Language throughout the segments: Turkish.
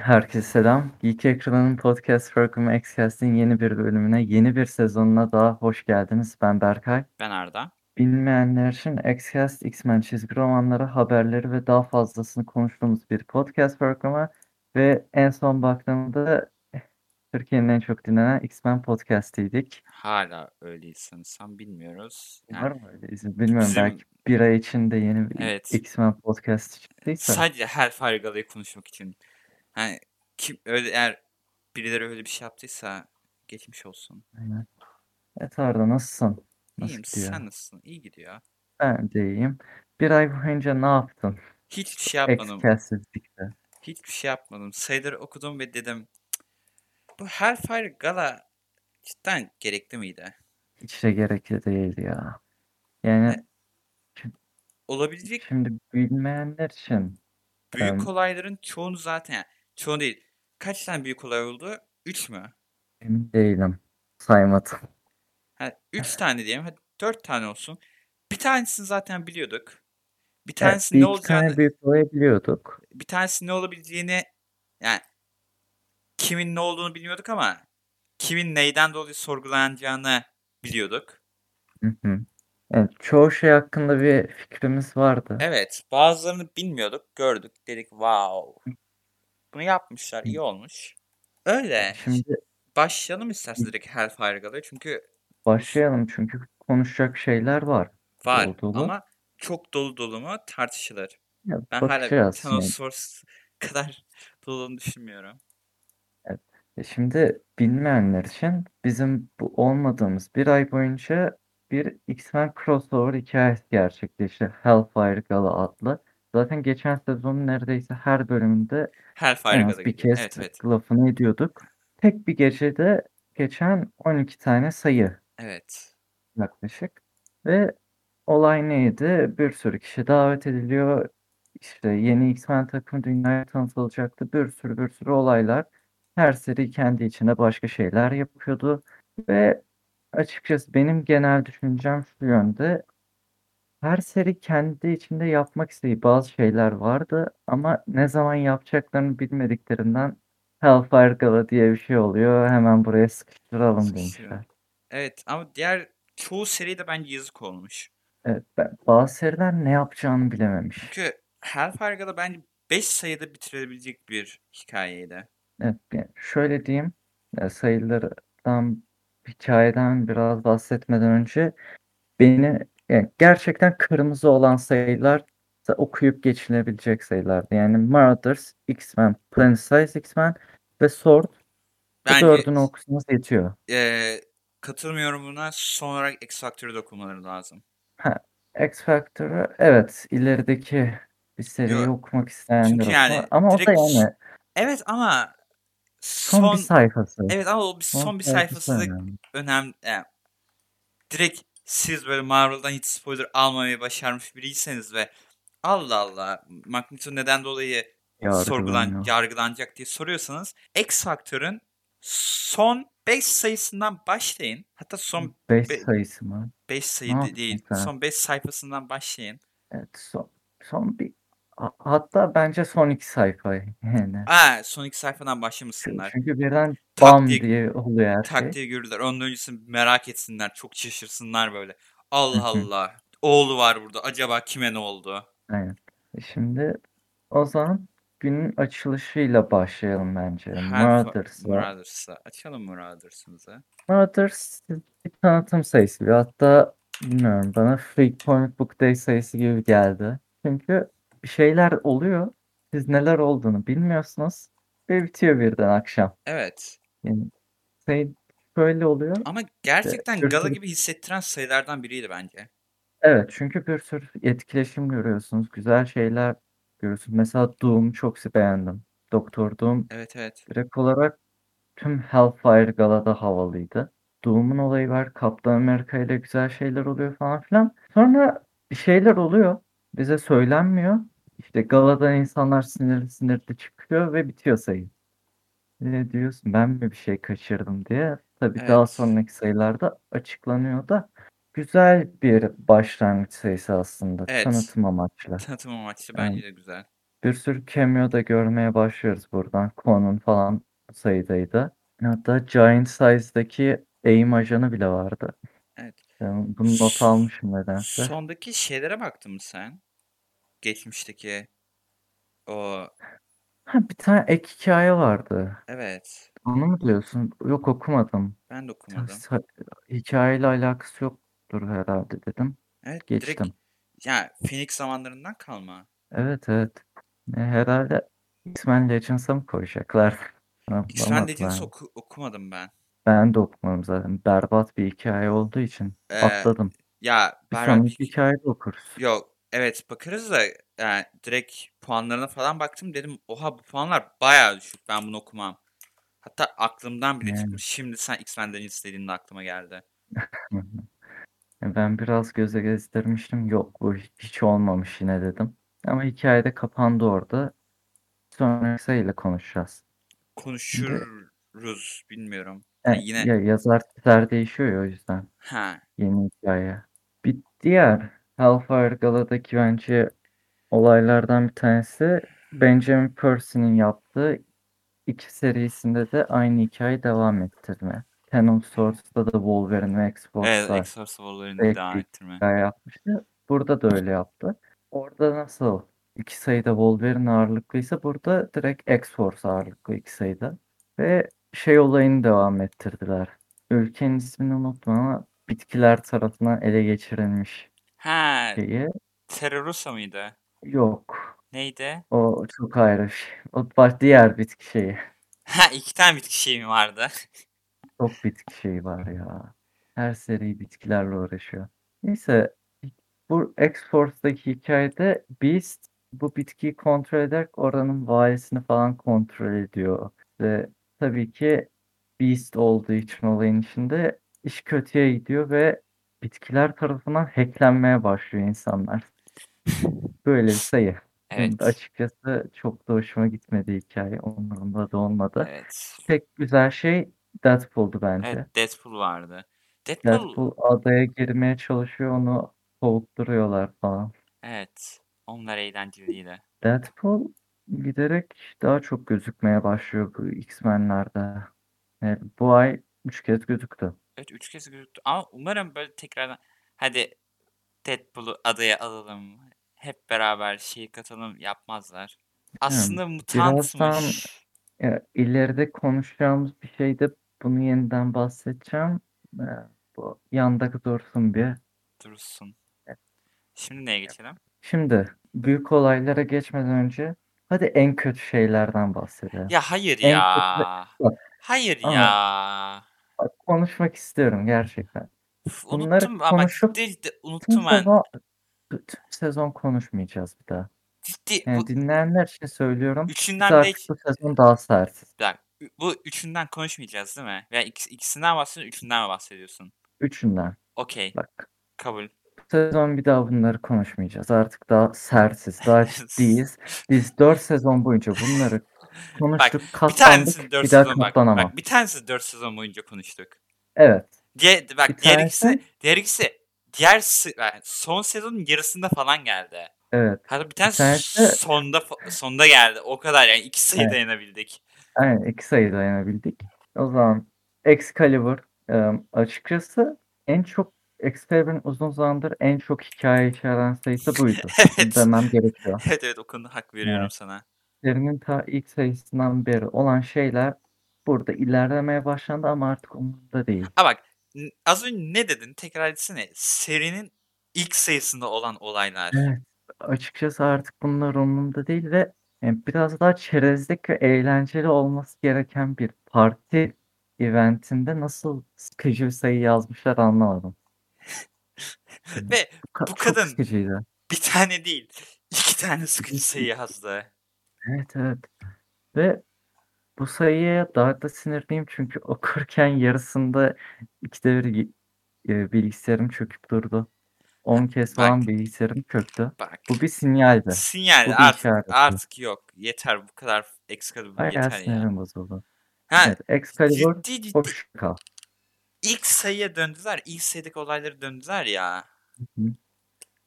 Herkese selam. Geek Ekran'ın podcast programı Xcast'in yeni bir bölümüne, yeni bir sezonuna daha hoş geldiniz. Ben Berkay. Ben Arda. Bilmeyenler için Xcast, X-Men çizgi romanları, haberleri ve daha fazlasını konuştuğumuz bir podcast programı ve en son baktığımda Türkiye'nin en çok dinlenen X-Men podcast'iydik. Hala öyleyiz sanırsam bilmiyoruz. Yani Var mı öyle izin? Bilmiyorum bizim belki bir ay içinde yeni bir evet X-Men podcast çıktıysa. sadece Hellfire Gala'yı konuşmak için. Hani kim öyle eğer birileri öyle bir şey yaptıysa geçmiş olsun. Aynen. Evet Arda nasılsın? Nasıl İyiyim. gidiyor? Sen nasılsın? İyi gidiyor. Ben de iyiyim. Bir ay boyunca ne yaptın? Hiçbir şey yapmadım. Xcast'likte. Hiçbir şey yapmadım. Sayıları okudum ve dedim "Cık, bu Hellfire Gala cidden gerekli miydi? Hiç de gerekli değil ya. Yani E, olabilecek şimdi bilmeyenler için büyük em, olayların çoğunu zaten yani çoğu değil. Kaç tane büyük olay oldu? Üç mü? emin değilim. Saymadım. Ha, üç tane diyelim. Hadi dört tane olsun. Bir tanesini zaten biliyorduk. Bir Evet, tanesinin bir ne iki tane olacağını, büyük olay biliyorduk. bir tanesinin ne olabileceğini yani kimin ne olduğunu bilmiyorduk ama kimin neyden dolayı sorgulanacağını biliyorduk. Hı hı. Evet, çoğu şey hakkında bir fikrimiz vardı. Evet, bazılarını bilmiyorduk, gördük. Dedik wow. Bunu yapmışlar, iyi olmuş. Öyle. Şimdi Başlayalım istersen direkt Hellfire Gala'ya çünkü başlayalım çünkü konuşacak şeyler var. var Dolu dolu. ama çok dolu dolu mu tartışılır. Ya, Ben hala. Yani. Thanosaurus kadar dolu olduğunu düşünmüyorum. E Şimdi bilmeyenler için bizim bu olmadığımız bir ay boyunca bir X-Men crossover hikayesi gerçekleşti. Hellfire Gala adlı. Zaten geçen sezonun neredeyse her bölümünde Hellfire en az bir kez Evet evet. lafını ediyorduk. Tek bir gecede geçen 12 tane sayı Evet. yaklaşık. Ve olay neydi? Bir sürü kişi davet ediliyor. İşte yeni X-Men takımı dünyaya tanıtılacaktı. Bir sürü bir sürü olaylar. Her seri kendi içinde başka şeyler yapıyordu. Ve açıkçası benim genel düşüncem şu yönde. Her seri kendi içinde yapmak istediği bazı şeyler vardı ama ne zaman yapacaklarını bilmediklerinden Hellfire Gala diye bir şey oluyor. Hemen buraya sıkıştıralım Sıkıştırıyor. demişler. Evet ama diğer çoğu seri de bence yazık olmuş. Evet, ben, bazı seriler ne yapacağını bilememiş. Çünkü Hellfire Gala bence 5 sayıda bitirebilecek bir hikayeydi. Evet, yani şöyle diyeyim, e, sayılardan, hikayeden biraz bahsetmeden önce beni yani gerçekten kırmızı olan sayılar da okuyup geçilebilecek sayılardı. Yani Marauders, X-Men, Planet Size X-Men ve Sword. Bu Bence dördünü okusanız yetiyor. eee, katılmıyorum buna. Son olarak X Factor'ı da okumaları lazım. Ha, X Factor'ı evet ilerideki bir seriyi Yok. okumak isteyenler Çünkü yani. Ama o da direkt yani evet ama son bir son sayfası. evet ama o bir Son son bir sayfası sayfası da önemli. önemli. Yani direkt siz böyle Marvel'dan hiç spoiler almamayı başarmış biriyseniz ve Allah Allah Magneto neden dolayı sorgulan yargılanacak diye soruyorsanız X Factor'ın son 5 sayısından başlayın. Hatta son 5 be- sayısı mı? 5 sayı değil. Son 5 sayfasından başlayın. Evet son, son bir ha- hatta bence son iki sayfa yani. Aa, son iki sayfadan Çünkü, başlamasınlar. çünkü birden Tak bam diye diye oluyor her tak şey. diye görürler. Onun öncesini merak etsinler. Çok şaşırsınlar böyle. Allah Allah. Oğlu var burada. Acaba kime ne oldu? Aynen. E Şimdi o zaman günün açılışıyla başlayalım bence. Marauders'la. Marauders'a. Açalım Marauders'ımızı. Marauders bir tanıtım sayısı gibi. Hatta bilmiyorum bana Free Comic Book Day sayısı gibi geldi. Çünkü şeyler oluyor. Siz neler olduğunu bilmiyorsunuz. Ve bitiyor birden akşam. Evet. Yani sayı şöyle oluyor. Ama İşte gerçekten bir gala sürü gibi hissettiren sayılardan biriydi bence. Evet çünkü bir sürü etkileşim görüyorsunuz. Güzel şeyler görüyorsunuz. Mesela Doom'u çok beğendim. Doktor Doom Evet evet. direkt olarak tüm Hellfire Gala'da havalıydı. Doom'un olayı var. Kaptan Amerika ile güzel şeyler oluyor falan filan. Sonra şeyler oluyor. Bize söylenmiyor. İşte Gala'dan insanlar sinirli sinirli çıkıyor ve bitiyor sayı. Ne diyorsun ben mi bir şey kaçırdım diye. Tabii daha Evet. sonraki sayılarda açıklanıyor da güzel bir başlangıç sayısı aslında Evet. tanıtım amaçlı. Tanıtım amaçlı Yani bence de güzel. Bir sürü cameo da görmeye başlıyoruz buradan. Conan falan sayıdaydı. Hatta Giant Size'daki AIM ajanı bile vardı. Evet. Ben bunu not almışım nedense. Sondaki şeylere baktın mı sen? Geçmişteki o Ha, bir tane ek hikaye vardı. evet. Onu mu diyorsun? Yok okumadım. Ben de okumadım. Sa- Hikayeyle alakası yoktur herhalde dedim. Evet Geçtim. ya Phoenix zamanlarından kalma. Evet evet. E, herhalde X-Men Legends'a mı koyacaklar? Bana X-Men bulamadılar. Legends oku- okumadım ben. Ben de okumadım zaten. Berbat bir hikaye olduğu için Ee, atladım. Ya Bir berbat sonraki bir hikayede okuruz. Yok evet bakarız da yani direkt puanlarına falan baktım dedim oha bu puanlar bayağı düşük ben bunu okumam. Hatta aklımdan bile Yani. çıkmış. Şimdi sen X-Men'den istediğinde aklıma geldi. E, Ben biraz göze gezdirmiştim. Yok bu hiç olmamış yine dedim. Ama hikayede kapandı orada. Sonraki sayıyla konuşacağız. Konuşuruz bilmiyorum. E, Ha, yine ya yazar çizer değişiyor ya o yüzden. ha Yeni hikaye. Bir diğer Hellfire Gala'daki bence olaylardan bir tanesi Benjamin Percy'nin yaptığı iki serisinde de aynı hikaye devam ettirme. Of Swords'ta da Wolverine ve evet X-Force'lar Exorcist Wolverine'i devam ettirme. yapmıştı. Burada da öyle yaptı. Orada nasıl iki sayıda Wolverine ağırlıklıysa burada direkt X-Force ağırlıklı iki sayıda. Ve şey olayını devam ettirdiler. Ülkenin ismini unutma ama bitkiler tarafından ele geçirilmiş Ha şeyi. Terrorusa mıydı? Yok. Neydi? O çok ayrı bir şey. O baş, diğer bitki şeyi. Ha iki tane bitki şeyi mi vardı? Çok bitki şeyi var ya. Her seri bitkilerle uğraşıyor. Neyse bu X-Force'daki hikayede Beast bu bitkiyi kontrol ederek oranın valisini falan kontrol ediyor. Ve tabii ki Beast olduğu için olayın içinde iş kötüye gidiyor ve bitkiler tarafından hacklenmeye başlıyor insanlar. Böyle bir sayı. Evet. açıkçası çok da hoşuma gitmedi hikaye. Umurumda da olmadı. Evet. Tek güzel şey Deadpool'du bence. Evet Deadpool vardı. Deadpool Deadpool adaya girmeye çalışıyor, onu kovduruyorlar falan. evet. Onlar eğlenceliydi. Deadpool giderek daha çok gözükmeye başlıyor bu X-Men'lerde. Evet, bu ay üç kez gözüktü. Evet üç kez gözüktü ama umarım böyle tekrardan hadi Deadpool'u adaya alalım. Hep beraber şey katalım yapmazlar. Aslında birazdan mutantmış. Ya, ileride konuşacağımız bir şeyde bunu yeniden bahsedeceğim. Ee, bu yandaki dursun bir. Dursun. Şimdi neye geçelim? Şimdi büyük olaylara geçmeden önce hadi en kötü şeylerden bahsedelim. Ya hayır En ya. Bak, Hayır ama- ya. Konuşmak istiyorum gerçekten. Uf, bunları unuttum ama konuşup ciddi ciddi Tüm unuttum ben. sezon, tüm sezon konuşmayacağız bir daha. Ciddi Yani bu dinleyenler için söylüyorum. Biz üçünden de artık bu sezon daha dakika, bu üçünden konuşmayacağız değil mi? Veya ikisi, ikisinden bahsediyorsun, üçünden mi bahsediyorsun? Üçünden. Okey, Bak kabul. bu sezon bir daha bunları konuşmayacağız. Artık daha sertsiz, daha ciddiyiz. Biz 4 sezon boyunca bunları konuştuk, bir katlandık. tanesini 4 Bir daha sezon bak, bak bir tanesi 4 sezon boyunca konuştuk. Evet. Diğer, bak Bir diğer tanesi- ikisi, diğer ikisi diğer yani son sezonun yarısında falan geldi. Evet. Hatta bir tanesi tanesi- sonda sonda geldi. O kadar yani iki sayı Evet. dayanabildik. Aynen iki sayı dayanabildik. O zaman Excalibur açıkçası en çok Excalibur'un uzun zamandır en çok hikaye içeren sayısı buydu. Evet. Demem gerekiyor. Evet evet o konuda hak veriyorum Evet. sana. Serinin ta ilk sayısından beri olan şeyler burada ilerlemeye başlandı ama artık umurumda değil. Ha bak az önce ne dedin tekrar etsene. Serinin ilk sayısında olan olaylar. Evet. Açıkçası artık bunlar umurumda değil ve yani biraz daha çerezlik ve eğlenceli olması gereken bir parti eventinde nasıl sıkıcı bir sayı yazmışlar anlamadım. Ve Bu çok kadın- sıkıcıydı. bir tane değil. iki tane sıkıcı sayı yazdı. Evet evet. Ve bu sayıya daha da sinirliyim çünkü okurken yarısında ikide bir gi- e, bilgisayarım çöküp durdu. 10 kez Bak. falan bilgisayarım çöktü. Bak. Bu bir sinyaldi. Sinyal bu bir artık işaretti. artık yok. Yeter bu kadar Excalibur Bayağı yeter ya. sinirim bozuldu. Ha Evet, Excalibur ciddi ciddi hoş kal. ilk sayıya döndüler. İlk sayıdaki olayları döndüler ya.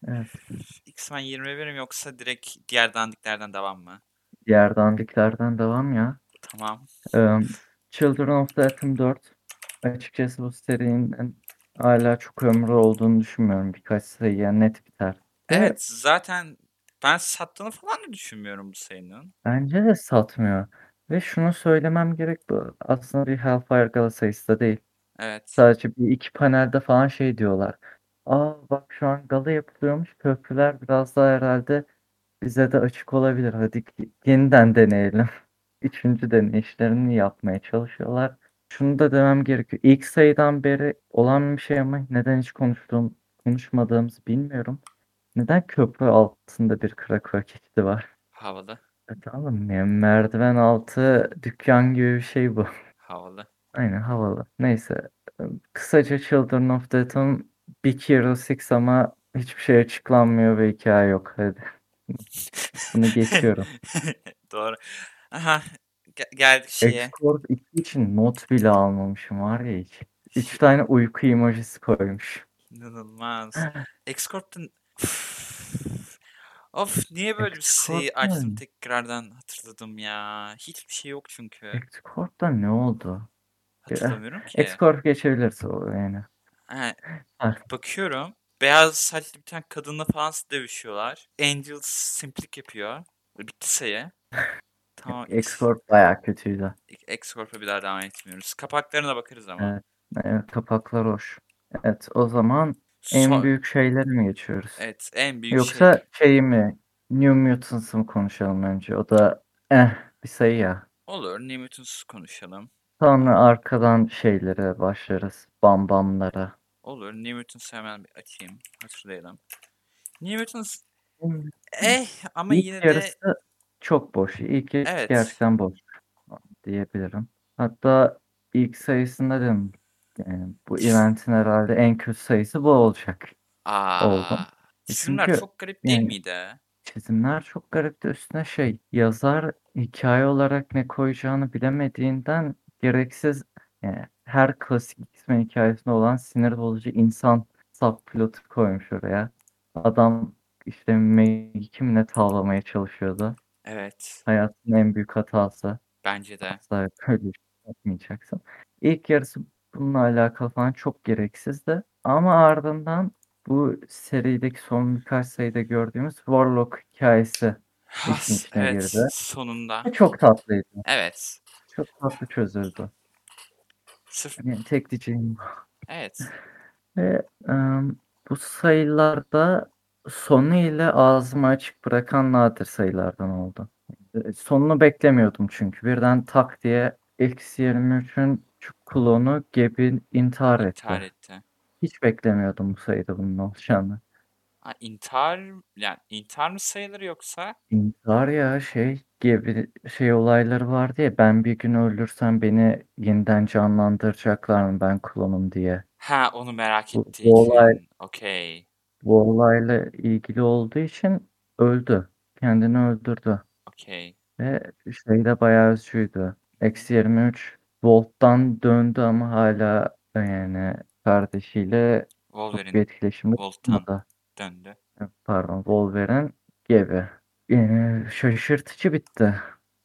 Evet. X-Men 21 mi yoksa direkt diğer dandiklerden devam mı? Diğer dandiklerden devam ya. Tamam. Ee, Children of the Atom 4. Açıkçası bu serinin hala çok ömrü olduğunu düşünmüyorum. Birkaç sayıya net biter. Ve Evet zaten ben sattığını falan da düşünmüyorum bu sayının. bence de satmıyor. Ve şunu söylemem gerek bu aslında bir Hellfire Gala sayısı da değil. Evet. Sadece bir iki panelde falan şey diyorlar. Aa bak şu an gala yapılıyormuş. Köprüler biraz daha herhalde bize de açık olabilir. Hadi yeniden deneyelim. Üçüncü deneyişlerini yapmaya çalışıyorlar. Şunu da demem gerekiyor. İlk sayıdan beri olan bir şey ama neden hiç konuştuğum, konuşmadığımızı bilmiyorum. Neden köprü altında bir Krakow geçidi var? Havalı. E tamam ya merdiven altı dükkan gibi bir şey bu. Havalı. Aynen havalı. Neyse. Kısaca Children of Death'ın Big Hero 6 ama hiçbir şey açıklanmıyor ve hikaye yok. Hadi. Bunu geçiyorum. Doğru. Aha. ge- geldik şeye. X-Corp 2 için not bile almamışım var ya hiç. 3 tane uyku emojisi koymuş. İnanılmaz. X-Corp'tan Of niye böyle bir X-Corp'tan açtım tekrardan hatırladım ya. Hiçbir şey yok çünkü. X-Corp'ta ne oldu? Hatırlamıyorum ki. X-Corp geçebilirse o yani. Ha. bakıyorum. Beyaz saçlı bir tane kadınla falan dövüşüyorlar. Angel simplik yapıyor. Bitti sayı. Tamam. X-Corp bayağı kötüydü. X-Corp'a bir daha devam etmiyoruz. Kapaklarına bakarız ama. Evet. Evet kapaklar hoş. Evet o zaman en Son- büyük şeylere mi geçiyoruz? Evet en büyük Yoksa şey. şey mi? New Mutants'ı mı konuşalım önce? O da eh bir sayı ya. Olur. New Mutants'ı konuşalım. Sonra arkadan şeylere başlarız. Bam bamlara. Olur. New Mutants'ı hemen bir açayım. Hatırlayalım. New Mutants eh ama İlk yine de yarısı çok boş. İlk Evet. gerçekten boş diyebilirim. Hatta ilk sayısında dedim yani bu eventin herhalde en kötü sayısı bu olacak. aa çizimler Çünkü çok garip değil yani- miydi? Çizimler çok garipti. Üstüne şey yazar hikaye olarak ne koyacağını bilemediğinden gereksiz yani her klasik X-Men hikayesinde olan sinir bozucu insan subplotu koymuş oraya. Adam işte Maggie kimle tavlamaya çalışıyordu. Evet. Hayatının en büyük hatası. Bence de. Asla böyle şey yapmayacaksın. İlk yarısı bununla alakalı falan çok gereksizdi. Ama ardından bu serideki son birkaç sayıda gördüğümüz Warlock hikayesi Has, evet girdi. sonunda. çok tatlıydı. Evet. Çok tatlı çözüldü. Sırf Yani tek diyeceğim evet. Ve em, bu sayılarda sonu ile ağzımı açık bırakan nadir sayılardan oldu. E, Sonunu beklemiyordum çünkü. Birden tak diye X23'ün klonu Gabe intihar etti. İntihar etti. Hiç beklemiyordum bu sayıda bunun olacağını. Ha, intihar yani intihar mı sayılır yoksa? İntihar ya şey gibi şey olayları vardı ya ben bir gün ölürsem beni yeniden canlandıracaklar mı ben klonum diye. Ha onu merak Bu- ettiği bu olay- için. Okey. Bu olayla ilgili olduğu için öldü. Kendini öldürdü. Okey. Ve şey de bayağı üzücüydü. Eksi 23 Volt'tan döndü ama hala yani kardeşiyle çok bir Wolverine etkileşimde Volt'tan. tutmadı. döndü. Pardon Wolverine gibi. Yani şaşırtıcı bitti.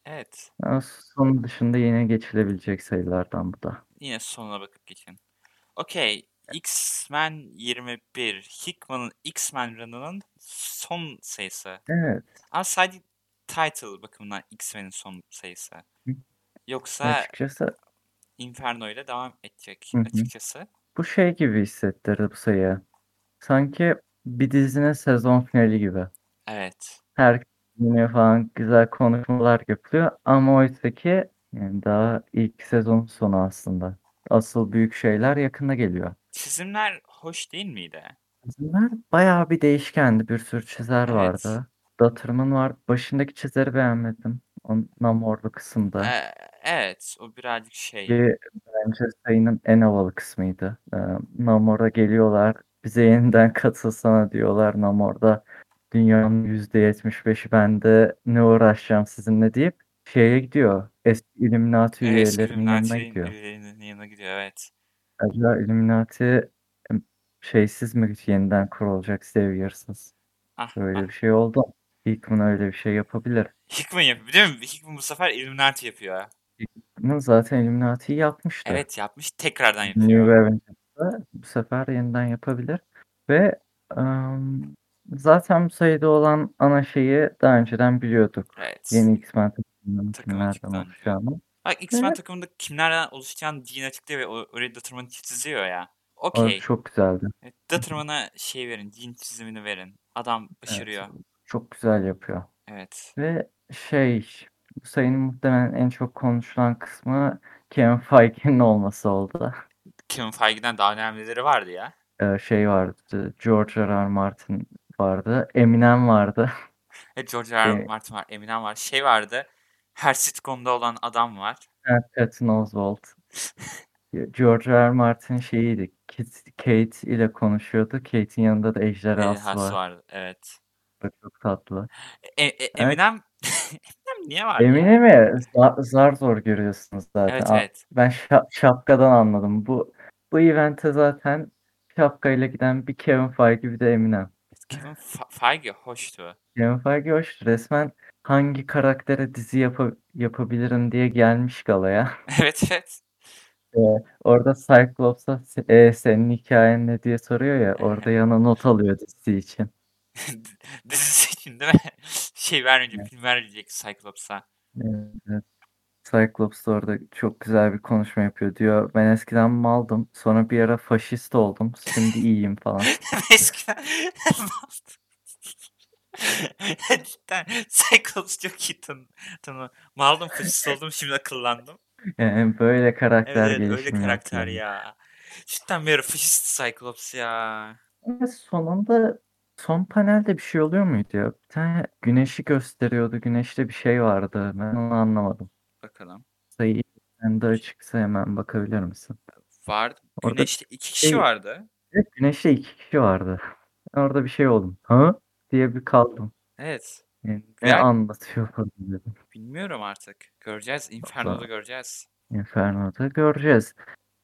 Evet. Ama Son dışında yine geçilebilecek sayılardan bu da. Yine sonuna bakıp geçin. Okey. X-Men 21. Hickman'ın X-Men run'ının son sayısı. Evet. Ama sadece title bakımından X-Men'in son sayısı. Hı. Yoksa Açıkçası Inferno ile devam edecek Hı hı. açıkçası. bu şey gibi hissettirdi bu sayı. Sanki bir dizinin sezon finali gibi. Evet. Her yine falan güzel konuşmalar yapılıyor ama oysa ki yani daha ilk sezon sonu aslında. Asıl büyük şeyler yakında geliyor. Çizimler hoş değil miydi? Çizimler bayağı bir değişkendi. Bir sürü çizer Evet. vardı. Dutterman var. Başındaki çizeri beğenmedim. O namorlu kısımda. Ee, evet. O birazcık şey. Ki bence sayının en havalı kısmıydı. Ee, Namor'a geliyorlar. Bize yeniden katılsana diyorlar Namor'da. Dünyanın %75'i bende ne uğraşacağım sizinle deyip şeye gidiyor. Eski Illuminati Evet, üyelerinin yanına gidiyor. üyelerinin yanına gidiyor. Evet. Acaba Illuminati em, şeysiz mi yeniden kurulacak, Saviors'ız? Ah, Böyle ah. bir şey oldu. Hickman öyle bir şey yapabilir. Hickman yapıyor değil mi? Hickman bu sefer Illuminati yapıyor. Hickman zaten Illuminati'yi yapmıştı. Evet yapmış. Tekrardan New yapıyor. Bu sefer yeniden yapabilir. Ve ım, zaten bu sayıda olan ana şeyi daha önceden biliyorduk. Evet. Yeni X-Men takımının Takımın kimlerden açıklandı. oluşacağını. Bak X-Men Evet. takımında kimlerden oluşacağını Dean açıklıyor ve o- oraya Datterman'ı çiziyor ya. O Okey. çok güzeldi. Evet, Datterman'a şey verin. Dean çizimini verin. Adam Evet, başarıyor. çok güzel yapıyor. Evet. Ve şey, bu sayının muhtemelen en çok konuşulan kısmı Kevin Feige'nin olması oldu. Kevin Feige'den daha önemlileri vardı ya. Ee, şey vardı, George R. R. Martin vardı, Eminem vardı. Evet, George R. R. Ee, Martin var. Eminem var. Şey vardı. Her sitcom'da olan adam var. Patton Oswalt. George R. R. Martin şeyiydi. Kate, Kate ile konuşuyordu. Kate'in yanında da ejderhası var. vardı. Evet. Bu Çok tatlı. E- e- Evet. Eminem Eminem niye var ya? Eminem'i zar, zar zor görüyorsunuz zaten. Evet evet. Ben şa- şapkadan anladım. Bu bu evente zaten şapkayla giden bir Kevin Feige bir de Eminem. Kevin Fe- Feige hoştu. Kevin Feige hoş. Resmen hangi karaktere dizi yapa- yapabilirim diye gelmiş galaya. Evet evet. Ee, orada Cyclops'a "Se- e, senin hikayen ne diye soruyor ya. Orada yana not alıyor dizisi için. Dizisi için değil mi? Şey vermeyecek, Evet. film vermeyecek Cyclops'a. Evet, evet. Cyclops da orada çok güzel bir konuşma yapıyor. Diyor ben eskiden maldım. Sonra bir ara faşist oldum. Şimdi iyiyim falan. Eskiden Cidden Cyclops çok iyi tanı. tanı. Maldım faşist oldum şimdi akıllandım. Yani böyle Evet karakter evet öyle gelişimi karakter yapıyor. ya. Cidden bir ara faşist Cyclops ya. Ve sonunda son panelde bir şey oluyor muydu ya? Bir tane güneşi gösteriyordu. Güneşte bir şey vardı. Ben onu anlamadım. Bakalım. Sayı sende açıksa hemen bakabilir misin? Vardı. Orada Güneşte iki kişi şey, vardı. evet, güneşte iki kişi vardı. Ben orada bir şey oldum. Ha? diye bir kaldım. Evet. Yani ne Veya anlatıyor falan dedim. bilmiyorum artık. Göreceğiz. Inferno'da göreceğiz. Inferno'da göreceğiz.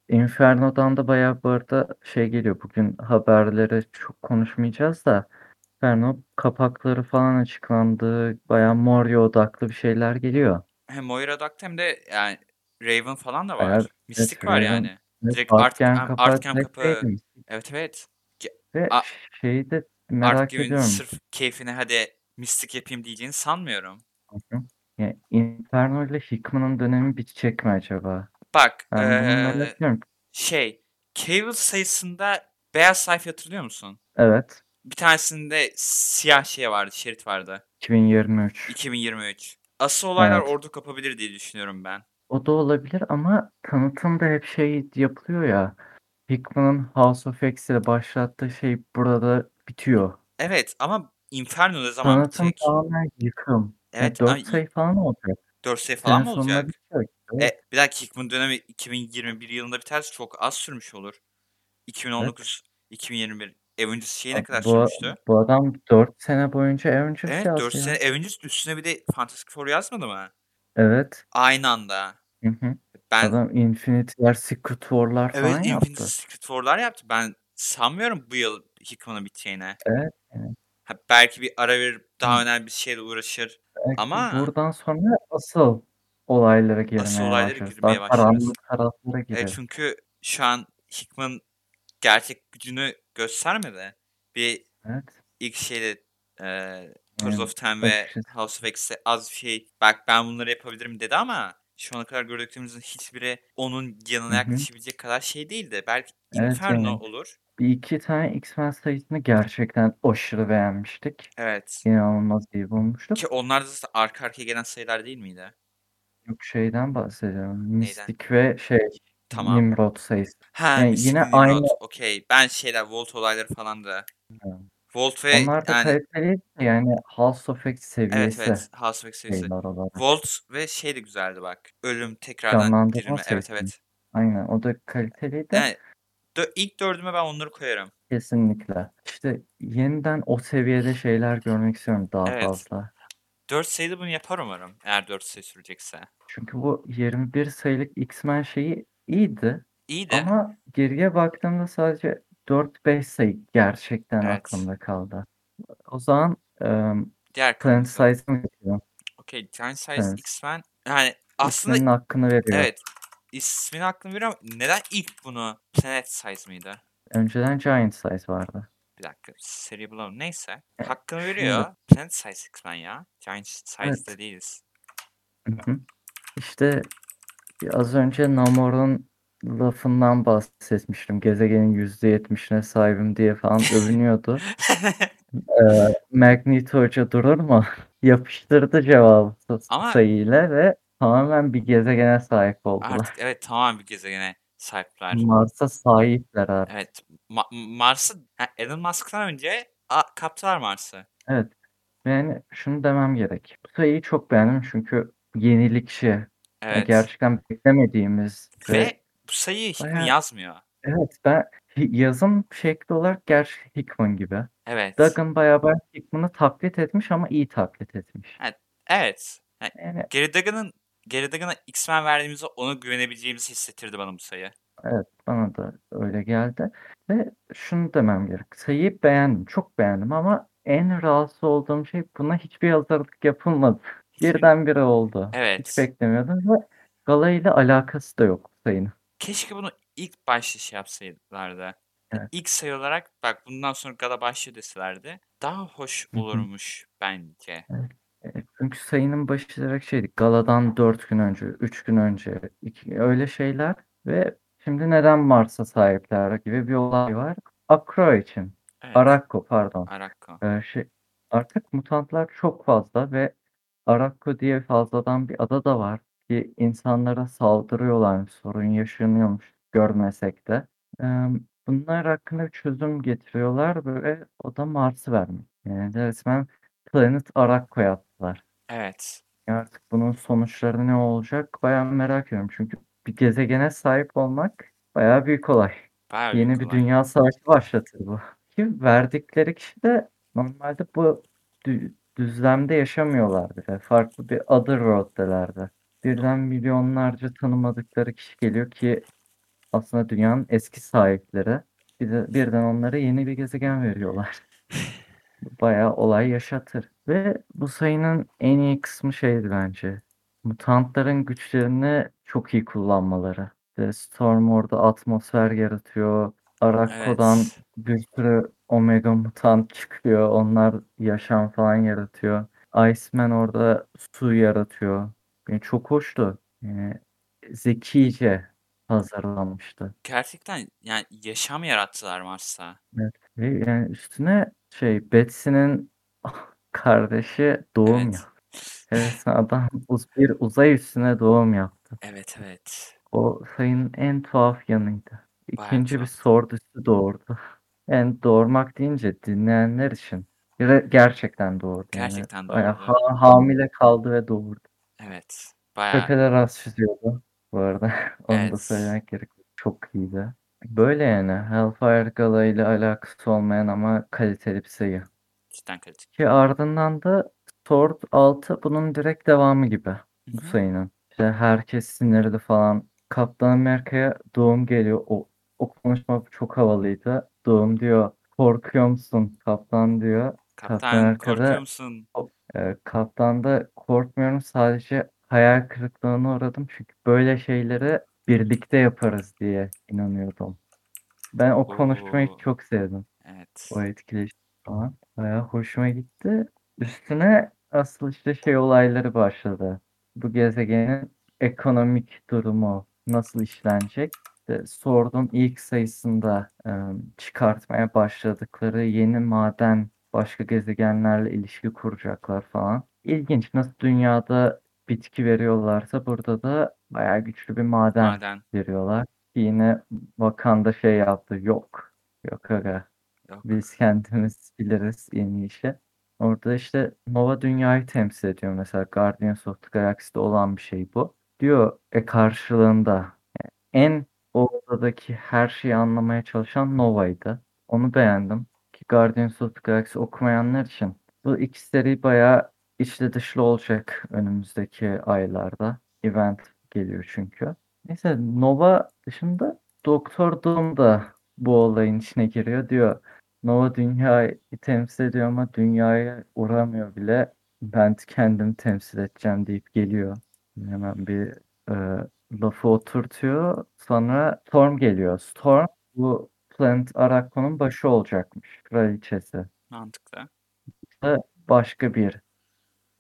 Inferno'dan da bayağı bu arada şey geliyor. Bugün haberleri çok konuşmayacağız da Inferno kapakları falan açıklandı. Bayağı Moria odaklı bir şeyler geliyor. Hem Moira Duct hem de yani Raven falan da var. evet Mistik var Raven yani. evet, Direkt Art, Artgen Art Camp kapağı. şeydi. Evet evet. Ve A- şeyi de Art merak Game'in ediyorum. sırf keyfine hadi mistik yapayım diyeceğini sanmıyorum. Yani Inferno ile Hickman'ın dönemi bitecek mi acaba? Bak ediyorum. şey Cable sayısında beyaz sayfa hatırlıyor musun? Evet. Bir tanesinde siyah şey vardı, şerit vardı. 2023. 2023. Asıl olaylar Evet. orada kapabilir diye düşünüyorum ben. O da olabilir ama tanıtımda hep şey yapılıyor ya. Hickman'ın House of X ile başlattığı şey burada bitiyor. Evet ama Inferno ne zaman Tanıtım bitecek? tamamen yıkım. Evet ama 4 sayı falan olacak. 4 sayı falan Sene mı sonuna olacak? bitecek. Evet. E, bir dakika Hickman dönemi 2021 yılında biterse çok az sürmüş olur. Evet. 2019 2021 Avengers şeyi ne kadar Bu, sürmüştü? bu adam 4 sene boyunca Avengers Evet 4 yazdı sene. Avengers üstüne bir de Fantastic Four yazmadı mı? Evet. Aynı anda. Hı hı. Ben Adam Infinity'ler, Secret War'lar falan evet yaptı. Infinity Secret War'lar yaptı. Ben sanmıyorum bu yıl Hickman'ın biteceğine. Evet. Ha, belki bir ara verir daha önemli bir şeyle uğraşır. Belki Ama buradan sonra asıl olaylara asıl girmeye olaylara başlarız. girmeye Daha başlarız. karanlık taraflara Evet gireriz. çünkü şu an Hickman gerçek gücünü göstermedi. Bir Evet. ilk şeyde e, Tours of Time ve. House of X'te az bir şey bak ben bunları yapabilirim dedi ama şu ana kadar gördüklerimizin hiçbiri onun yanına yaklaşabilecek kadar şey değildi. Belki Evet Inferno yani olur. bir iki tane X-Men sayısını gerçekten aşırı beğenmiştik. Evet. İnanılmaz iyi Ki bulmuştuk. onlar da arka arkaya gelen sayılar değil miydi? Yok şeyden bahsediyorum. Neyden? Mistik ve şey Tamam. Nimrod sayısı. Ha Yani yine ve Nimrod. aynı Okey. Ben şeyler Volt olayları falan da. Volt ve onlar da yani kaliteli yani House of X evet seviyesi evet House of X serisi. şeyler olarak. Volt ve şey de güzeldi bak. Ölüm tekrardan Canlandırma dirilme. Evet serisi. evet. Aynen o da kaliteliydi. Yani dö- ilk dördüme ben onları koyarım. Kesinlikle. İşte yeniden o seviyede şeyler görmek istiyorum daha Evet. fazla. 4 sayıda bunu yapar umarım. Eğer 4 sayı sürecekse. Çünkü bu 21 sayılık X-Men şeyi iyiydi. İyi de. Ama geriye baktığımda sadece 4-5 sayı gerçekten Evet. aklımda kaldı. O zaman eee Diğer Planet kanıtı. Size'a mı geçiyorum? Okey. Giant Size Evet. X-Men yani aslında İsminin hakkını veriyor. evet ismini hakkını veriyor ama neden ilk bunu Planet Size mıydı? Önceden Giant Size vardı. Bir dakika seri bulalım. Neyse. Evet, Hakkını şimdi- veriyor. Planet Size X-Men ya. Giant Size'da Evet. değiliz. Hı hı. İşte az önce Namor'un lafından bahsetmiştim. Gezegenin %70'ine sahibim diye falan övünüyordu. Eee, Magneto Hoca durur mu? Yapıştırdı cevabı Ama- sayıyla ve tamamen bir gezegene sahip oldular. Artık evet tamam bir gezegene sahipler. Mars'a sahipler artık. Evet. Ma- Mars'ı Elon Musk'tan önce a, kaptılar Mars'ı. Evet. Yani şunu demem gerek. Bu sayıyı çok beğendim çünkü yenilikçi. Evet. gerçekten beklemediğimiz ve Ve bu sayıyı Hickman bayağı- yazmıyor. evet ben yazım şekli olarak gerçi Hickman gibi. Evet. Duggan bayağı ben Hickman'ı taklit etmiş ama iyi taklit etmiş. Evet. Yani Yani Gary Duggan'ın Gary Duggan'a X-Men verdiğimizde ona güvenebileceğimizi hissettirdi bana bu sayı. evet bana da öyle geldi. Ve şunu demem gerek. Sayıyı beğendim. Çok beğendim ama en rahatsız olduğum şey buna hiçbir hazırlık yapılmadı. Birdenbire oldu. Hiç Evet. beklemiyordum ve Gala ile alakası da yok sayının. Keşke bunu ilk başta şey yapsaydılardı. Yani Evet. İlk sayı olarak bak bundan sonra Gala başlıyor deselerdi daha hoş Hı hı. olurmuş bence. E, Çünkü sayının başı direkt şeydi. Galadan 4 gün önce, 3 gün önce, iki, öyle şeyler ve şimdi neden Mars'a sahipler gibi bir olay var. Akro için. Evet. Arakko pardon. Arakko. Ee, şey, artık mutantlar çok fazla ve Arakko diye fazladan bir ada da var ki insanlara saldırıyorlarmış, sorun yaşanıyormuş görmesek de. Ee, bunlar hakkında çözüm getiriyorlar ve o da Mars'ı vermek. Yani resmen Planet Arakko yaptılar. Evet. Artık bunun sonuçları ne olacak bayağı merak ediyorum. Çünkü bir gezegene sahip olmak bayağı büyük olay. Bayağı büyük Yeni bir olay. dünya savaşı başlatır bu. Ki verdikleri kişi de normalde bu dü- düzlemde yaşamıyorlar bile. Farklı bir other world'delerdi. Birden milyonlarca tanımadıkları kişi geliyor ki aslında dünyanın eski sahipleri. Bir de, birden onlara yeni bir gezegen veriyorlar. Bayağı olay yaşatır. Ve bu sayının en iyi kısmı şeydi bence. Mutantların güçlerini çok iyi kullanmaları. Storm orada atmosfer yaratıyor. Arakko'dan Evet. bir sürü Omega mutant çıkıyor. Onlar yaşam falan yaratıyor. Iceman orada su yaratıyor. Yani çok hoştu. Yani zekice hazırlanmıştı. Gerçekten yani yaşam yarattılar Mars'ta. Ve yani üstüne şey Betsy'nin kardeşi doğum Evet. yaptı. Evet adam uz bir uzay üstüne doğum yaptı. Evet evet. O sayının en tuhaf yanıydı. İkinci bir sword üstü doğurdu. Yani doğurmak deyince dinleyenler için ger- gerçekten doğurdu. Yani Gerçekten bayağı doğurdu. ha- hamile kaldı ve doğurdu. Evet. Bayağı Pepe'de rast çiziyordu bu arada. Onu da Evet. söylemek gerek. Çok iyiydi. Böyle yani Hellfire Gala ile alakası olmayan ama kaliteli bir sayı. cidden kritik. Ki ardından da Sword 6 bunun direkt devamı gibi Hı bu hı. sayının. İşte herkes sinirli falan. Kaptan Amerika'ya doğum geliyor. O, o konuşma çok havalıydı. Doğum diyor korkuyor musun kaptan diyor. Kaptan Kaptan korkuyor musun? e, kaptan da korkmuyorum sadece hayal kırıklığına uğradım. Çünkü böyle şeyleri birlikte yaparız diye inanıyordum. Ben o konuşmayı Oo. çok sevdim. Evet. O etkileşim falan. Bayağı hoşuma gitti. Üstüne asıl işte şey olayları başladı. Bu gezegenin ekonomik durumu nasıl işlenecek? İşte Sword'un ilk sayısında e, çıkartmaya başladıkları yeni maden başka gezegenlerle ilişki kuracaklar falan. İlginç nasıl dünyada bitki veriyorlarsa burada da bayağı güçlü bir maden Maden. veriyorlar. Yine Wakanda şey yaptı. Yok. Yok aga. Yok. Biz kendimiz biliriz en iyi işi. Orada işte Nova dünyayı temsil ediyor mesela Guardians of the Galaxy'de olan bir şey bu. Diyor e karşılığında en o odadaki her şeyi anlamaya çalışan Nova'ydı. Onu beğendim. Ki Guardians of the Galaxy okumayanlar için bu iki seri bayağı içli dışlı olacak önümüzdeki aylarda. Event geliyor çünkü. Neyse Nova dışında Doktor Doom da bu olayın içine giriyor diyor. Nova dünyayı temsil ediyor ama dünyaya uğramıyor bile. Ben kendimi temsil edeceğim deyip geliyor. Hemen bir e, lafı oturtuyor. Sonra Storm geliyor. Storm bu Planet Arakon'un başı olacakmış. Kraliçesi. Mantıklı. Da başka bir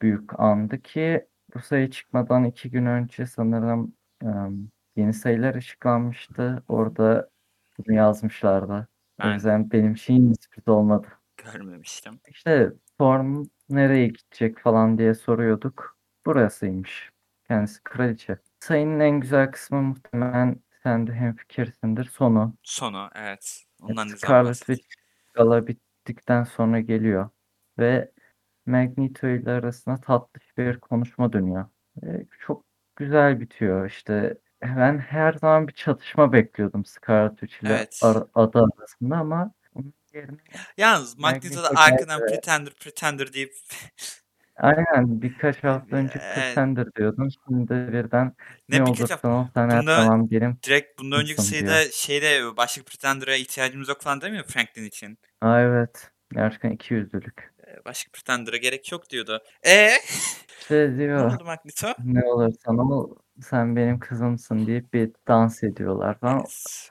büyük andı ki bu sayı çıkmadan iki gün önce sanırım em, yeni sayılar açıklanmıştı. Orada bunu yazmışlardı. O Ben yüzden benim için sürpriz olmadı. görmemiştim. İşte Storm nereye gidecek falan diye soruyorduk. Burasıymış. Kendisi kraliçe. Sayının en güzel kısmı muhtemelen sen de hemfikirsindir. Sonu. Sonu evet. Ondan zaman Scarlet? Witch gala bittikten sonra geliyor. Ve Magneto ile arasında tatlı bir konuşma dönüyor. Ve çok güzel bitiyor. İşte ben her zaman bir çatışma bekliyordum Scarlet Witch ile Evet. ar- adı arasında ama Yalnız Magneto da Magneto arkadan. Pretender Pretender deyip Aynen birkaç hafta önce Evet. Pretender diyordun. Şimdi birden ne ne birkaç olursan ol sen her Bunda zaman benim. direkt bundan önceki Nasıl sayıda şeyde başka Pretender'a ihtiyacımız yok falan demiyor Franklin için. Aa evet. Gerçekten iki yüzlülük. Ee, Başka Pretender'a gerek yok diyordu. E İşte ne diyor oldu Magneto? ne olursan ol sen benim kızımsın deyip bir dans ediyorlar falan. Evet.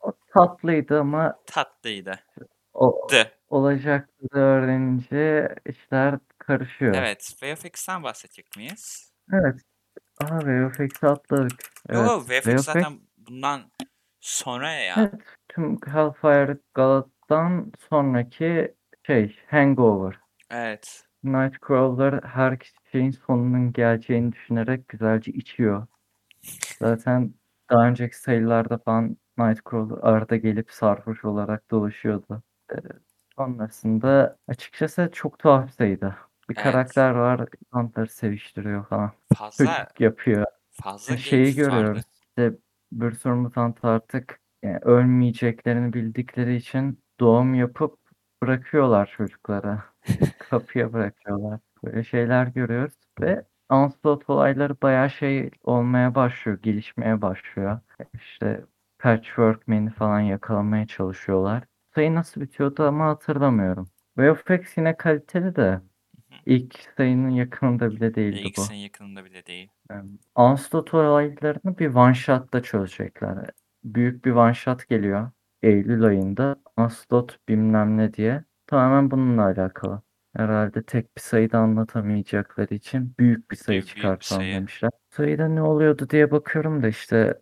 O tatlıydı ama Tatlıydı. o D. olacaktı öğrenince işler karışıyor. Evet. VFX'ten bahsedecek miyiz? Evet. Aha VFX'i atladık. Yo Evet. VFX zaten bundan sonra ya. Evet. Tüm Hellfire Gala'dan sonraki şey Hangover. Evet. Nightcrawler her şeyin sonunun geleceğini düşünerek güzelce içiyor. Zaten daha önceki sayılarda falan Nightcrawler arada gelip sarhoş olarak dolaşıyordu. Ee, sonrasında açıkçası çok tuhaf bir sayıydı. Bir Evet. karakter var, insanları seviştiriyor falan. Fazla Çocuk yapıyor. fazla Şeyi görüyoruz. İşte bir sürü mutant artık yani ölmeyeceklerini bildikleri için doğum yapıp bırakıyorlar çocuklara. Kapıya bırakıyorlar. Böyle şeyler görüyoruz ve Onslaught olayları bayağı şey olmaya başlıyor, gelişmeye başlıyor. İşte Patchwork Man'i falan yakalamaya çalışıyorlar. Sayı nasıl bitiyordu ama hatırlamıyorum. VFX yine kaliteli de ilk sayının yakınında bile değildi bu. X'in yakınında bile değil. Onslaught olaylarını bir one shot'ta çözecekler. Büyük bir one shot geliyor Eylül ayında. Onslaught bilmem ne diye. Tamamen bununla alakalı. Herhalde tek bir sayıda anlatamayacakları için büyük bir sayı Büyük- büyük bir çıkartalım sayı. demişler. Sayıda ne oluyordu diye bakıyorum da işte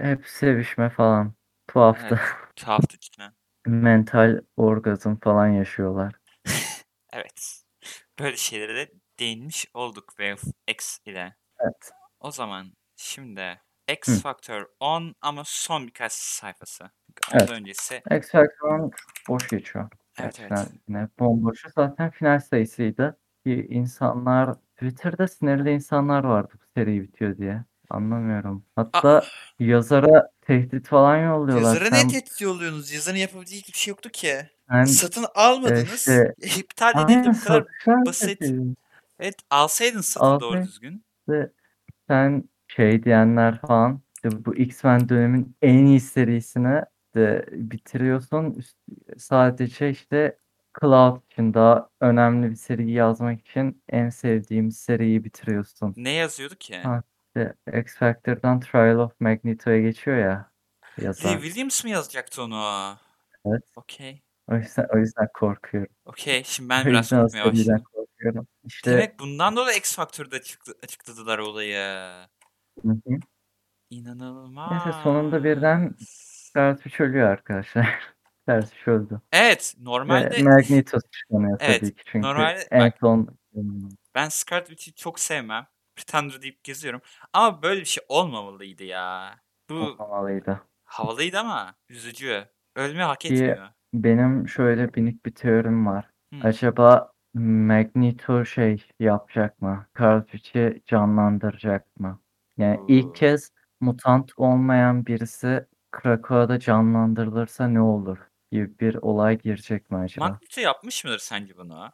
hep sevişme falan. Tuhaftı. Evet. Tuhaftı cidden. Mental orgazm falan yaşıyorlar. Evet. Böyle şeylere de değinmiş olduk VFX ile. Evet. O zaman şimdi Hı. X Factor 10 ama son birkaç sayfası. Ondan Evet. öncesi X Factor'ın boş geçiyor. Evet, Gerçekten evet. yine bomboşu. Zaten final sayısıydı. Ki insanlar Twitter'da sinirli insanlar vardı bu seri bitiyor diye. Anlamıyorum. Hatta yazara tehdit falan yolluyorlar. Yazara ne Sen, tehdit yolluyorsunuz? Yazarın yapabileceği hiçbir şey yoktu ki. Sen Satın almadınız. işte- iptal edildi. Bu kadar basit. dedi. Evet alsaydın satın doğru Alsaydın. düzgün. İşte sen şey diyenler falan işte bu X-Men dönemin en iyi serisini de bitiriyorsun. Sadece işte Cloud için daha önemli bir seriyi yazmak için en sevdiğim seriyi bitiriyorsun. Ne yazıyordu ki? Ha. İşte X Factor'dan Trial of Magneto'ya geçiyor ya Lee yazar. Williams mı yazacaktı onu? Evet. Okey. O yüzden, o yüzden korkuyorum. Okey. Şimdi ben O biraz yüzden korkmaya başladım. korkuyorum. İşte Demek bundan dolayı X Factor'da açıkla- açıkladılar olayı. hı hı. İnanılmaz. sonunda birden Scarlet Witch ölüyor arkadaşlar. Witch öldü. Evet. Ve Normalde Magneto çıkanıyor Evet, tabii ki çünkü normalde- en bak- son ben Scarlet Witch'i çok sevmem. Pretender deyip geziyorum. Ama böyle bir şey olmamalıydı ya. Bu olmamalıydı. havalıydı ama üzücü. Ölmeyi hak Ki- etmiyor. Benim şöyle minik bir teorim var. Hı. Acaba Magneto şey yapacak mı? Witch'i canlandıracak mı? Yani Oo. ilk kez mutant olmayan birisi Krakow'da canlandırılırsa ne olur gibi bir olay girecek mi acaba? Magneto yapmış mıdır sence bunu?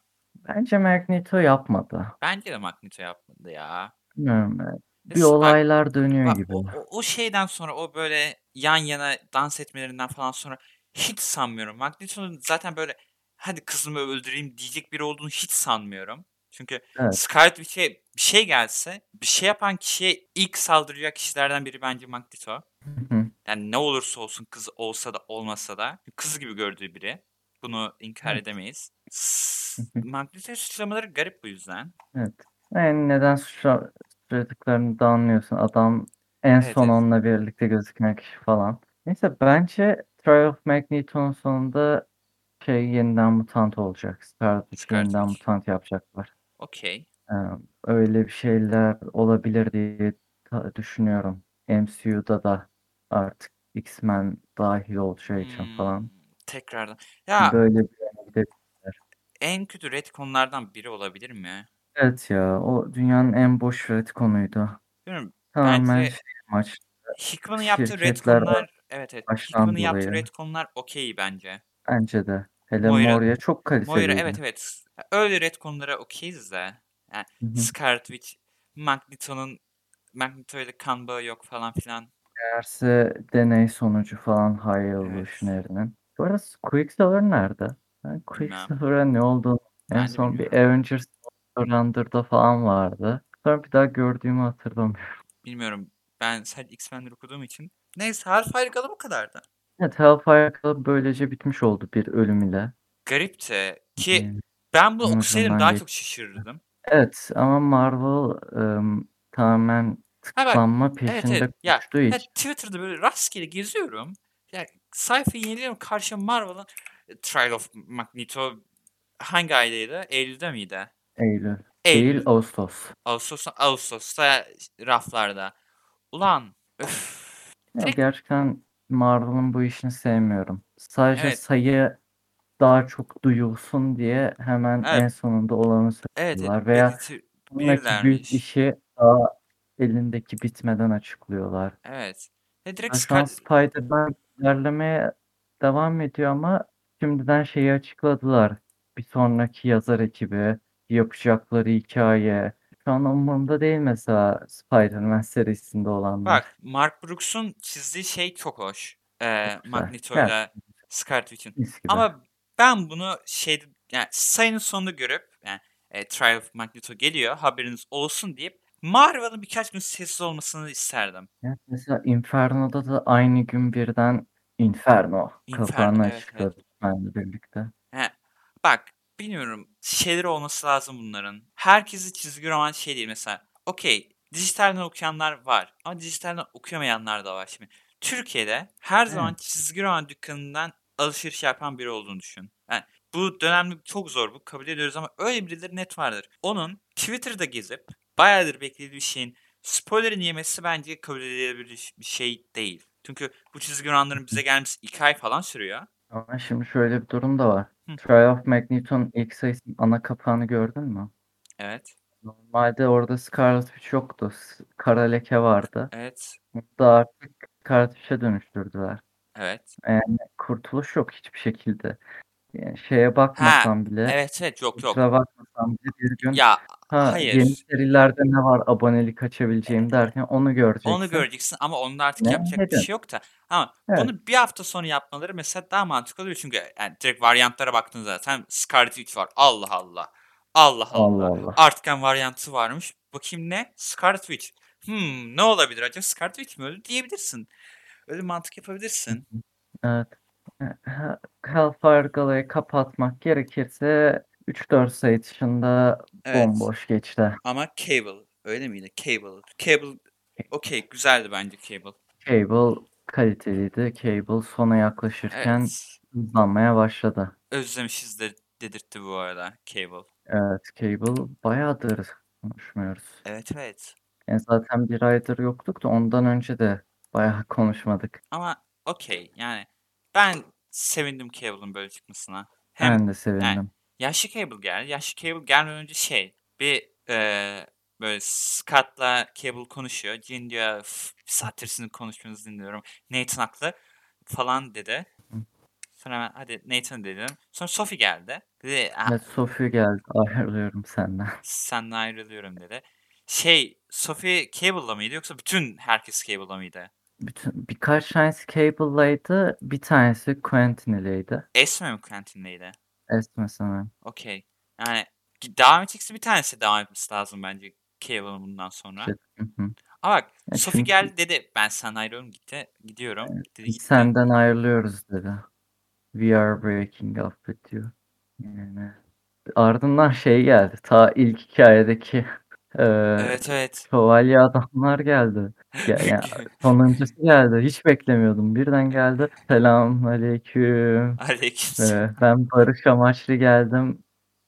Bence Magneto yapmadı. Bence de Magneto yapmadı ya. Bilmiyorum. e, Bir Bak- olaylar dönüyor Bak, gibi. o, o- o şeyden sonra o böyle yan yana dans etmelerinden falan sonra hiç sanmıyorum. Magneto'nun zaten böyle hadi kızımı öldüreyim diyecek biri olduğunu hiç sanmıyorum. Çünkü Evet. Scarlet Witch'e bir şey gelse bir şey yapan kişiye ilk saldıracak kişilerden biri bence Magneto. Yani ne olursa olsun kız olsa da olmasa da kız gibi gördüğü biri. Bunu inkar edemeyiz. S- Hı hı. Magneto suçlamaları garip bu yüzden. Evet. Yani neden suçla- suçladıklarını da anlıyorsun. Adam en Evet, son evet. onunla birlikte gözüken kişi falan. Neyse bence Trial of Magneto'nun sonunda şey yeniden mutant olacak. Witch Scarlet yeniden mutant yapacaklar. Okey. Ee, öyle bir şeyler olabilir diye ta- düşünüyorum. MCU'da da artık X-Men dahil olacağı için falan. Hmm, tekrardan. Ya Böyle bir yere gidebilir. en kötü retconlardan biri olabilir mi? Evet ya o dünyanın en boş retconuydu. Bilmiyorum. Tamamen Bence şey maç Hickman'ın yaptığı şirketler retconlar evet evet. baştan Hickman'ın yaptığı dolayı. retconlar okey bence. Bence de. Hele Moira, Moria çok Moira kaliteliydi. evet evet. Öyle retconlara okeyiz de. Yani. Scarlet Witch, Magneto'nun Magneto ile kan bağı yok falan filan. Meğerse deney sonucu falan High Evet. Evolutionary'nin. Bu arada Quicksilver nerede? Bilmem. Quicksilver'a ne olduğunu en Ben son bir. Avengers Surrender'da falan vardı. Sonra bir daha gördüğümü hatırlamıyorum. Bilmiyorum. Ben sadece X-Men'leri okuduğum için. Neyse Hellfire Gala bu kadardı. Evet Hellfire Club böylece bitmiş oldu bir ölüm ile. Garipti ki Hmm, ben bunu okusaydım daha geç. çok şaşırırdım. Evet ama Marvel ım, tamamen Ha bak tıklanma evet peşinde evet ya, koştuğu ya için. Twitter'da böyle rastgele geziyorum. Ya sayfayı yeniliyorum karşıma Marvel'ın e, Trial of Magneto hangi aydaydı? Eylül'de miydi? Eylül. Değil Eylül. Ağustos. Ağustos, Ağustos'ta raflarda. Ulan öf. Ya Direkt gerçekten Marvel'ın bu işini sevmiyorum. Sadece evet sayı daha çok duyulsun diye hemen en evet sonunda olanı evet evet söylüyorlar. Veya editör sonraki büyük işi daha elindeki bitmeden açıklıyorlar. Evet. Ve direkt Ya şu an Scar Spider-Man ilerlemeye devam ediyor ama şimdiden şeyi açıkladılar. Bir sonraki yazar ekibi, yapacakları hikaye. Şu an umurumda değil mesela Spider-Man serisinde olanlar. Bak Mark Brooks'un çizdiği şey çok hoş. Ee. Magneto'yla Gerçekten Scarlet Witch'in. Ama ben bunu şeyde yani sayının sonunda görüp yani e, Trial of Magneto geliyor haberiniz olsun deyip Marvel'ın birkaç gün sessiz olmasını isterdim. Ya mesela Inferno'da da aynı gün birden Inferno Inferno kapağını evet evet. açıkladı benle birlikte. He, bak bilmiyorum şeyleri olması lazım bunların. Herkesi çizgi roman şey değil mesela. Okey dijitalden okuyanlar var ama dijitalden okuyamayanlar da var şimdi. Türkiye'de her zaman Evet. çizgi roman dükkanından alışveriş yapan biri olduğunu düşün. Yani bu dönemde çok zor bu kabul ediyoruz ama öyle birileri net vardır. Onun Twitter'da gezip bayağıdır beklediği bir şeyin spoiler'ını yemesi bence kabul edilebilir bir şey değil. Çünkü bu çizgi romanların bize gelmesi iki ay falan sürüyor. Ama şimdi şöyle bir durum da var. Hı, Trial of Magneto'nun ilk sayısının ana kapağını gördün mü? evet. Normalde orada Scarlet Witch yoktu. S- Kara leke vardı. Evet. Bunu da artık Scarlet Witch'e dönüştürdüler. Evet. Yani kurtuluş yok hiçbir şekilde. Yani şeye Ha, bakmasam bile, evet evet yok yok. kusura bakmasam bile bir gün Ya ha yeni hayır. serilerde ne var abonelik açabileceğim derken onu onu göreceksin. göreceksin ama onda artık Ne? yapacak bir Neden? şey yok da. Ama Evet. bunu bir hafta sonra yapmaları mesela daha mantıklı oluyor çünkü yani direkt varyantlara baktığın zaten Scarlet Witch var. Allah Allah. Allah Allah Allah. Allah. Artgen varyantı varmış. Bakayım ne? Scarlet Witch. Hmm, ne olabilir acaba? Scarlet Witch mi öldü diyebilirsin. Öyle mantık yapabilirsin. Evet. Hellfire Gala'yı kapatmak gerekirse 3-4 sayı dışında Evet. bomboş geçti. Ama Cable. Öyle miydi? Cable. Cable okey güzeldi bence Cable. Cable kaliteliydi. Cable sona yaklaşırken Evet. hızlanmaya başladı. Özlemişiz de dedirtti bu arada Cable. Evet, Cable bayağıdır konuşmuyoruz. Evet evet. Yani zaten bir aydır yoktuk da ondan önce de bayağı konuşmadık. Ama okey yani ben sevindim Cable'ın böyle çıkmasına. Hem Ben de yani sevindim. yaşlı Cable geldi. Yaşlı Cable gelmeden önce şey bir eee, böyle Scott'la Cable konuşuyor. Jean diyor "Üf, bir saattir sizin konuşmanızı dinliyorum. Nathan haklı falan dedi. Hı. Sonra ben hadi Nathan dedim. Sonra Sophie geldi. Dedi "Ah, Ve Sophie geldi. Ayrılıyorum senden. senden ayrılıyorum dedi. Şey Sophie Cable'la mıydı yoksa bütün herkes Cable'la mıydı? Bütün birkaç tanesi Cable'laydı. Bir tanesi Quentin ileydi. Esme mi Quentin'deydi? Esme sanırım. Okey. Yani devam edecekse bir tanesi devam etmesi lazım bence Cable'ın bundan sonra. Hı. Ama bak Ya Sophie çünkü- geldi dedi ben senden ayrılıyorum gitti. Gidiyorum. Dedi gitti. senden ayrılıyoruz dedi. We are breaking up with you. Yani ardından şey geldi. Ta ilk hikayedeki eee Evet evet. şövalye adamlar geldi. Ya, ya, sonuncusu geldi. Hiç beklemiyordum. Birden geldi. Selam aleyküm. Aleykümselam. Ee, ben barış amaçlı geldim.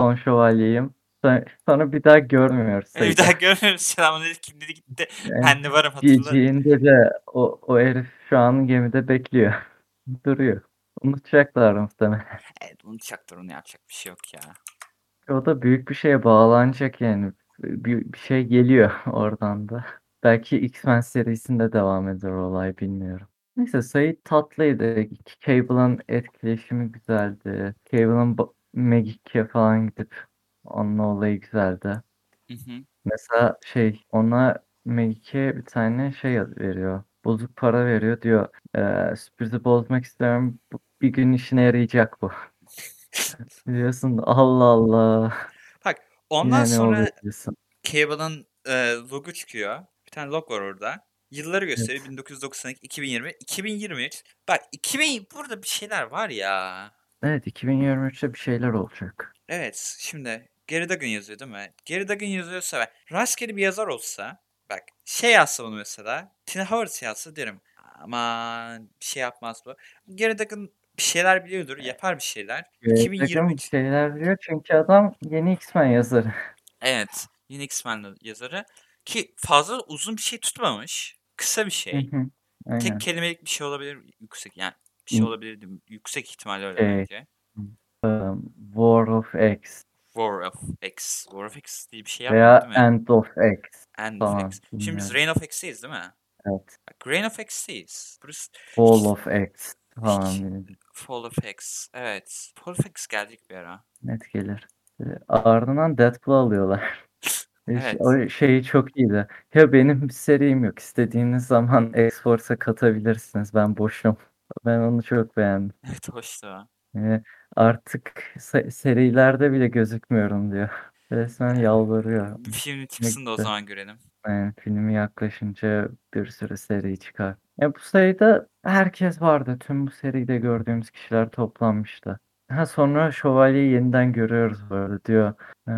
Son şövalyeyim. Sonra, sonra bir daha görmüyoruz. bir Sait'i. daha görmüyoruz. Selamünaleyküm dedi gitti. Ben de varım hatırla. Geceğinde de o, o herif şu an gemide bekliyor. Duruyor. Unutacaklar muhtemelen. Evet unutacaktır onu yapacak bir şey yok ya. O da büyük bir şeye bağlanacak yani. Bir, şey geliyor oradan da. Belki X-Men serisinde devam eder olay bilmiyorum. Neyse Said tatlıydı. Cable'ın etkileşimi güzeldi. Cable'ın Magic'e falan gidip onunla olayı güzeldi. Hı hı. Mesela şey ona Magic'e bir tane şey veriyor. Bozuk para veriyor diyor. Eee sürprizi bozmak. Bu- Bir gün işine yarayacak bu. Diyorsun Allah Allah. Ondan ne sonra. Cable'ın e, logo çıkıyor. Bir tane log var orada. Yılları gösteriyor. 1992, 2020, 2023. Bak 2000 burada bir şeyler var ya. Evet 2023'te bir şeyler olacak. Evet şimdi Gary Duggan yazıyor değil mi? Gary Duggan yazıyorsa ve rastgele bir yazar olsa bak şey yazsa bunu mesela Tina Howard yazsa derim aman bir şey yapmaz bu. Gary Duggan bir şeyler biliyordur yapar bir şeyler. 2023 bir şeyler diyor çünkü adam yeni X-Men yazarı. evet yeni X-Men yazarı ki fazla uzun bir şey tutmamış kısa bir şey. hı. Tek kelimelik bir şey olabilir yüksek yani bir şey olabilir yüksek ihtimalle öyle Şey, bence. Um, War of X War of X. War of X diye bir şey veya yapmadı değil mi? End of X End of falan. X. Şimdi biz. Reign of X'teyiz değil mi? Evet. Bak Reign of X'teyiz. Burası Fall of X falan Hiç- diye Fall of X. Evet. Fall of X gelecek bir ara. net gelir. Ee, Ardından Deadpool alıyorlar. Evet. O şey çok iyiydi. Ya benim bir serim yok. İstediğiniz zaman X-Force'a katabilirsiniz. Ben boşum. Ben onu çok beğendim. Evet hoştu. Ee, artık se- serilerde bile gözükmüyorum diyor. Resmen yalvarıyor. Film çıksın da o zaman görelim. Yani filmi yaklaşınca bir sürü seri çıkar. Ya bu sayıda herkes vardı. Tüm bu seride gördüğümüz kişiler toplanmıştı. Ha sonra şövalyeyi yeniden görüyoruz böyle diyor. "Ee,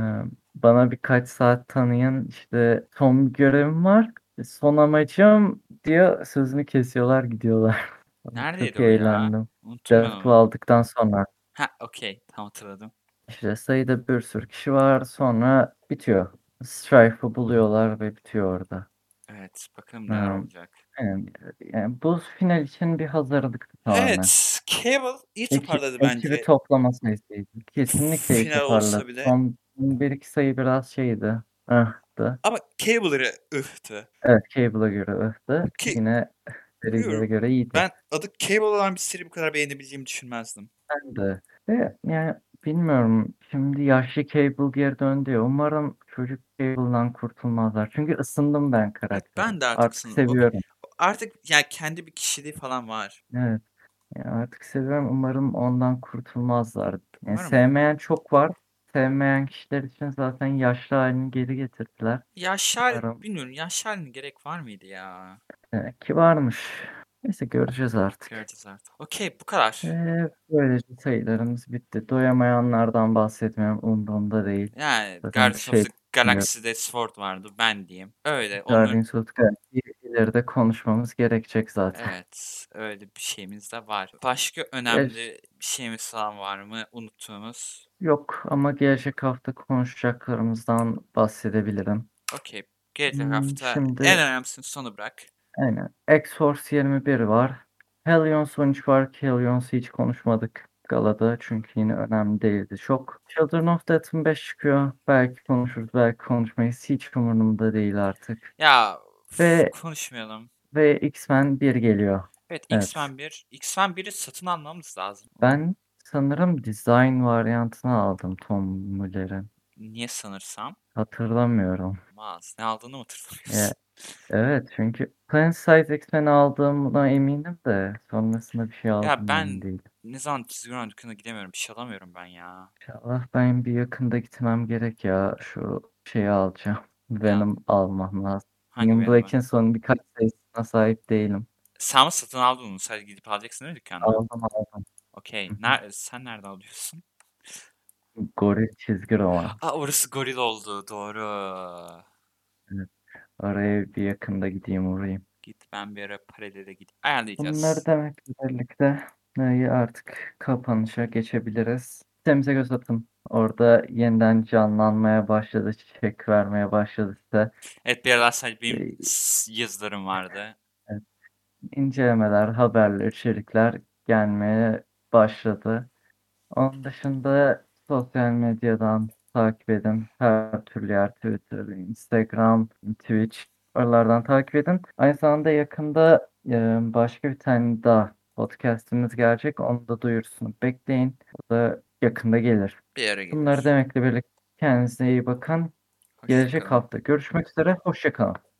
bana birkaç saat tanıyın. İşte son bir görevim var. Son amacım diyor. Sözünü kesiyorlar gidiyorlar. Neredeydi Çok o ya? eğlendim. Unuttum ben Deadpool onu. aldıktan sonra Ha okey. Tam hatırladım. işte sayıda bir sürü kişi var. Sonra bitiyor. Strife'ı buluyorlar ve bitiyor orada. Evet. Bakalım neler Hmm. olacak. Yani, yani bu final için bir hazırlık tamamen. Evet. Cable iyi Eki- toparladı ekibi bence. toplama sayısıydı. Kesinlikle iyi Final olsa toparladı. bile. Son bir iki sayı biraz şeydi. Ahtı. Ama Cable'ları öftü. Evet Cable'a göre öhtü. Ki- Yine Biliyorum. göre iyiydi. Ben adı Cable olan bir seri bu kadar beğenebileceğimi düşünmezdim. Ben de. Ve yani bilmiyorum. Şimdi yaşlı Cable geri döndü ya. Umarım çocuk Cable'dan kurtulmazlar. Çünkü ısındım ben karaktere. ben de artık ısındım. Seviyorum. Artık yani kendi bir kişiliği falan var. Evet. Yani artık seviyorum. Umarım ondan kurtulmazlar. Yani Umarım. sevmeyen çok var. Sevmeyen kişiler için zaten yaşlı halini geri getirdiler. Yaşlı hali- Umarım. bilmiyorum yaşlı halinin gerek var mıydı ya? Demek ki varmış. Neyse göreceğiz artık. Göreceğiz artık. Okey bu kadar. Ee, böylece sayılarımız bitti. Doyamayanlardan bahsetmiyorum. Umurumda değil. Yani Zaten Guardians şey the Galaxy'de Sword vardı ben diyeyim. Öyle onu Guardians of the Galaxy'yi ileride konuşmamız gerekecek zaten. evet öyle bir şeyimiz de var. Başka önemli bir şeyimiz falan var mı unuttuğumuz? Yok ama gelecek hafta konuşacaklarımızdan bahsedebilirim. Okey. Gelecek Hmm, hafta şimdi- en önemlisini sonu bırak. Aynen. X-Force 21 var. Hellions 13 var. Hellions'u hiç konuşmadık galada çünkü yine önemli değildi çok. Children of Death'ın 5 çıkıyor. Belki konuşuruz, belki konuşmayız. Hiç umurumda değil artık. Ya Ve- konuşmayalım. Ve X-Men 1 geliyor. Evet, Evet. X-Men 1. X-Men 1'i satın almamız lazım. Ben sanırım design varyantını aldım Tom Müller'in. Niye sanırsam? Hatırlamıyorum. Olmaz. Ne aldığını mı hatırlamıyorsun? evet çünkü Planet Size X-Men'i aldığımdan eminim de sonrasında bir şey aldım Ya ben değilim. Ne zaman çizgi roman dükkanına gidemiyorum. Bir şey alamıyorum ben ya. İnşallah ben bir yakında gitmem gerek ya. Şu şeyi alacağım. Venom almam lazım. hangi Benim Venom'u? Black'in son birkaç sayısına sahip değilim. Sen mi satın aldın onu? Sadece gidip alacaksın değil mi dükkanda? Aldım aldım. Okey. Hı hı. Ner sen nerede alıyorsun? Goril çizgi roman. Aa orası goril oldu. Doğru. Evet. Oraya bir yakında gideyim uğrayayım. Git ben bir ara paralele gidip Bunları ayarlayacağız. demekle birlikte e, artık kapanışa geçebiliriz. Sitemize göz atın. Orada yeniden canlanmaya başladı, çiçek vermeye başladı size. Evet bir aralar sadece benim yazılarım vardı. evet, incelemeler, haberler, içerikler gelmeye başladı. Onun dışında sosyal medyadan takip edin. Her türlü yer Twitter, Instagram, Twitch oralardan takip edin. Aynı zamanda yakında başka bir tane daha podcastimiz gelecek. Onu da duyurusunu bekleyin. O da yakında gelir. Bir Bunları gelir. demekle birlikte kendinize iyi bakın. Gelecek Hoşçakalın. hafta görüşmek üzere. Hoşça kalın.